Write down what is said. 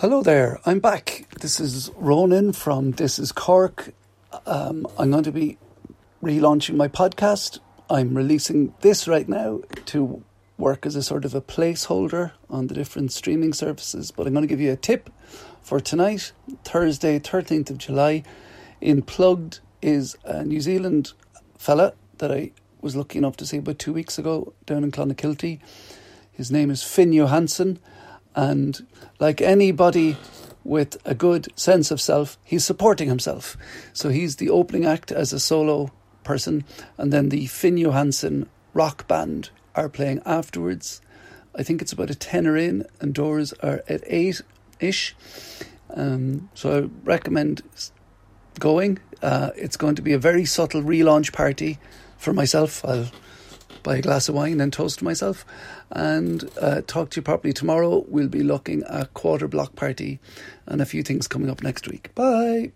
Hello there, I'm back. This is Ronan from This is Cork. Um, I'm going to be relaunching my podcast. I'm releasing this right now to work as a sort of a placeholder on the different streaming services, but I'm going to give you a tip for tonight, Thursday, 13th of July. In Plug'd is a New Zealand fella that I was lucky enough to see about two weeks ago down in Clonakilty. His name is Finn Johansson and like anybody with a good sense of self, he's supporting himself. So he's the opening act as a solo person, and then the Finn Johansson rock band are playing afterwards. I think it's about a tenner in, and doors are at eight ish. Um, so I recommend going. Uh, it's going to be a very subtle relaunch party for myself. I'll buy a glass of wine and toast myself and uh, talk to you properly tomorrow. We'll be looking at quarter block party and a few things coming up next week. Bye.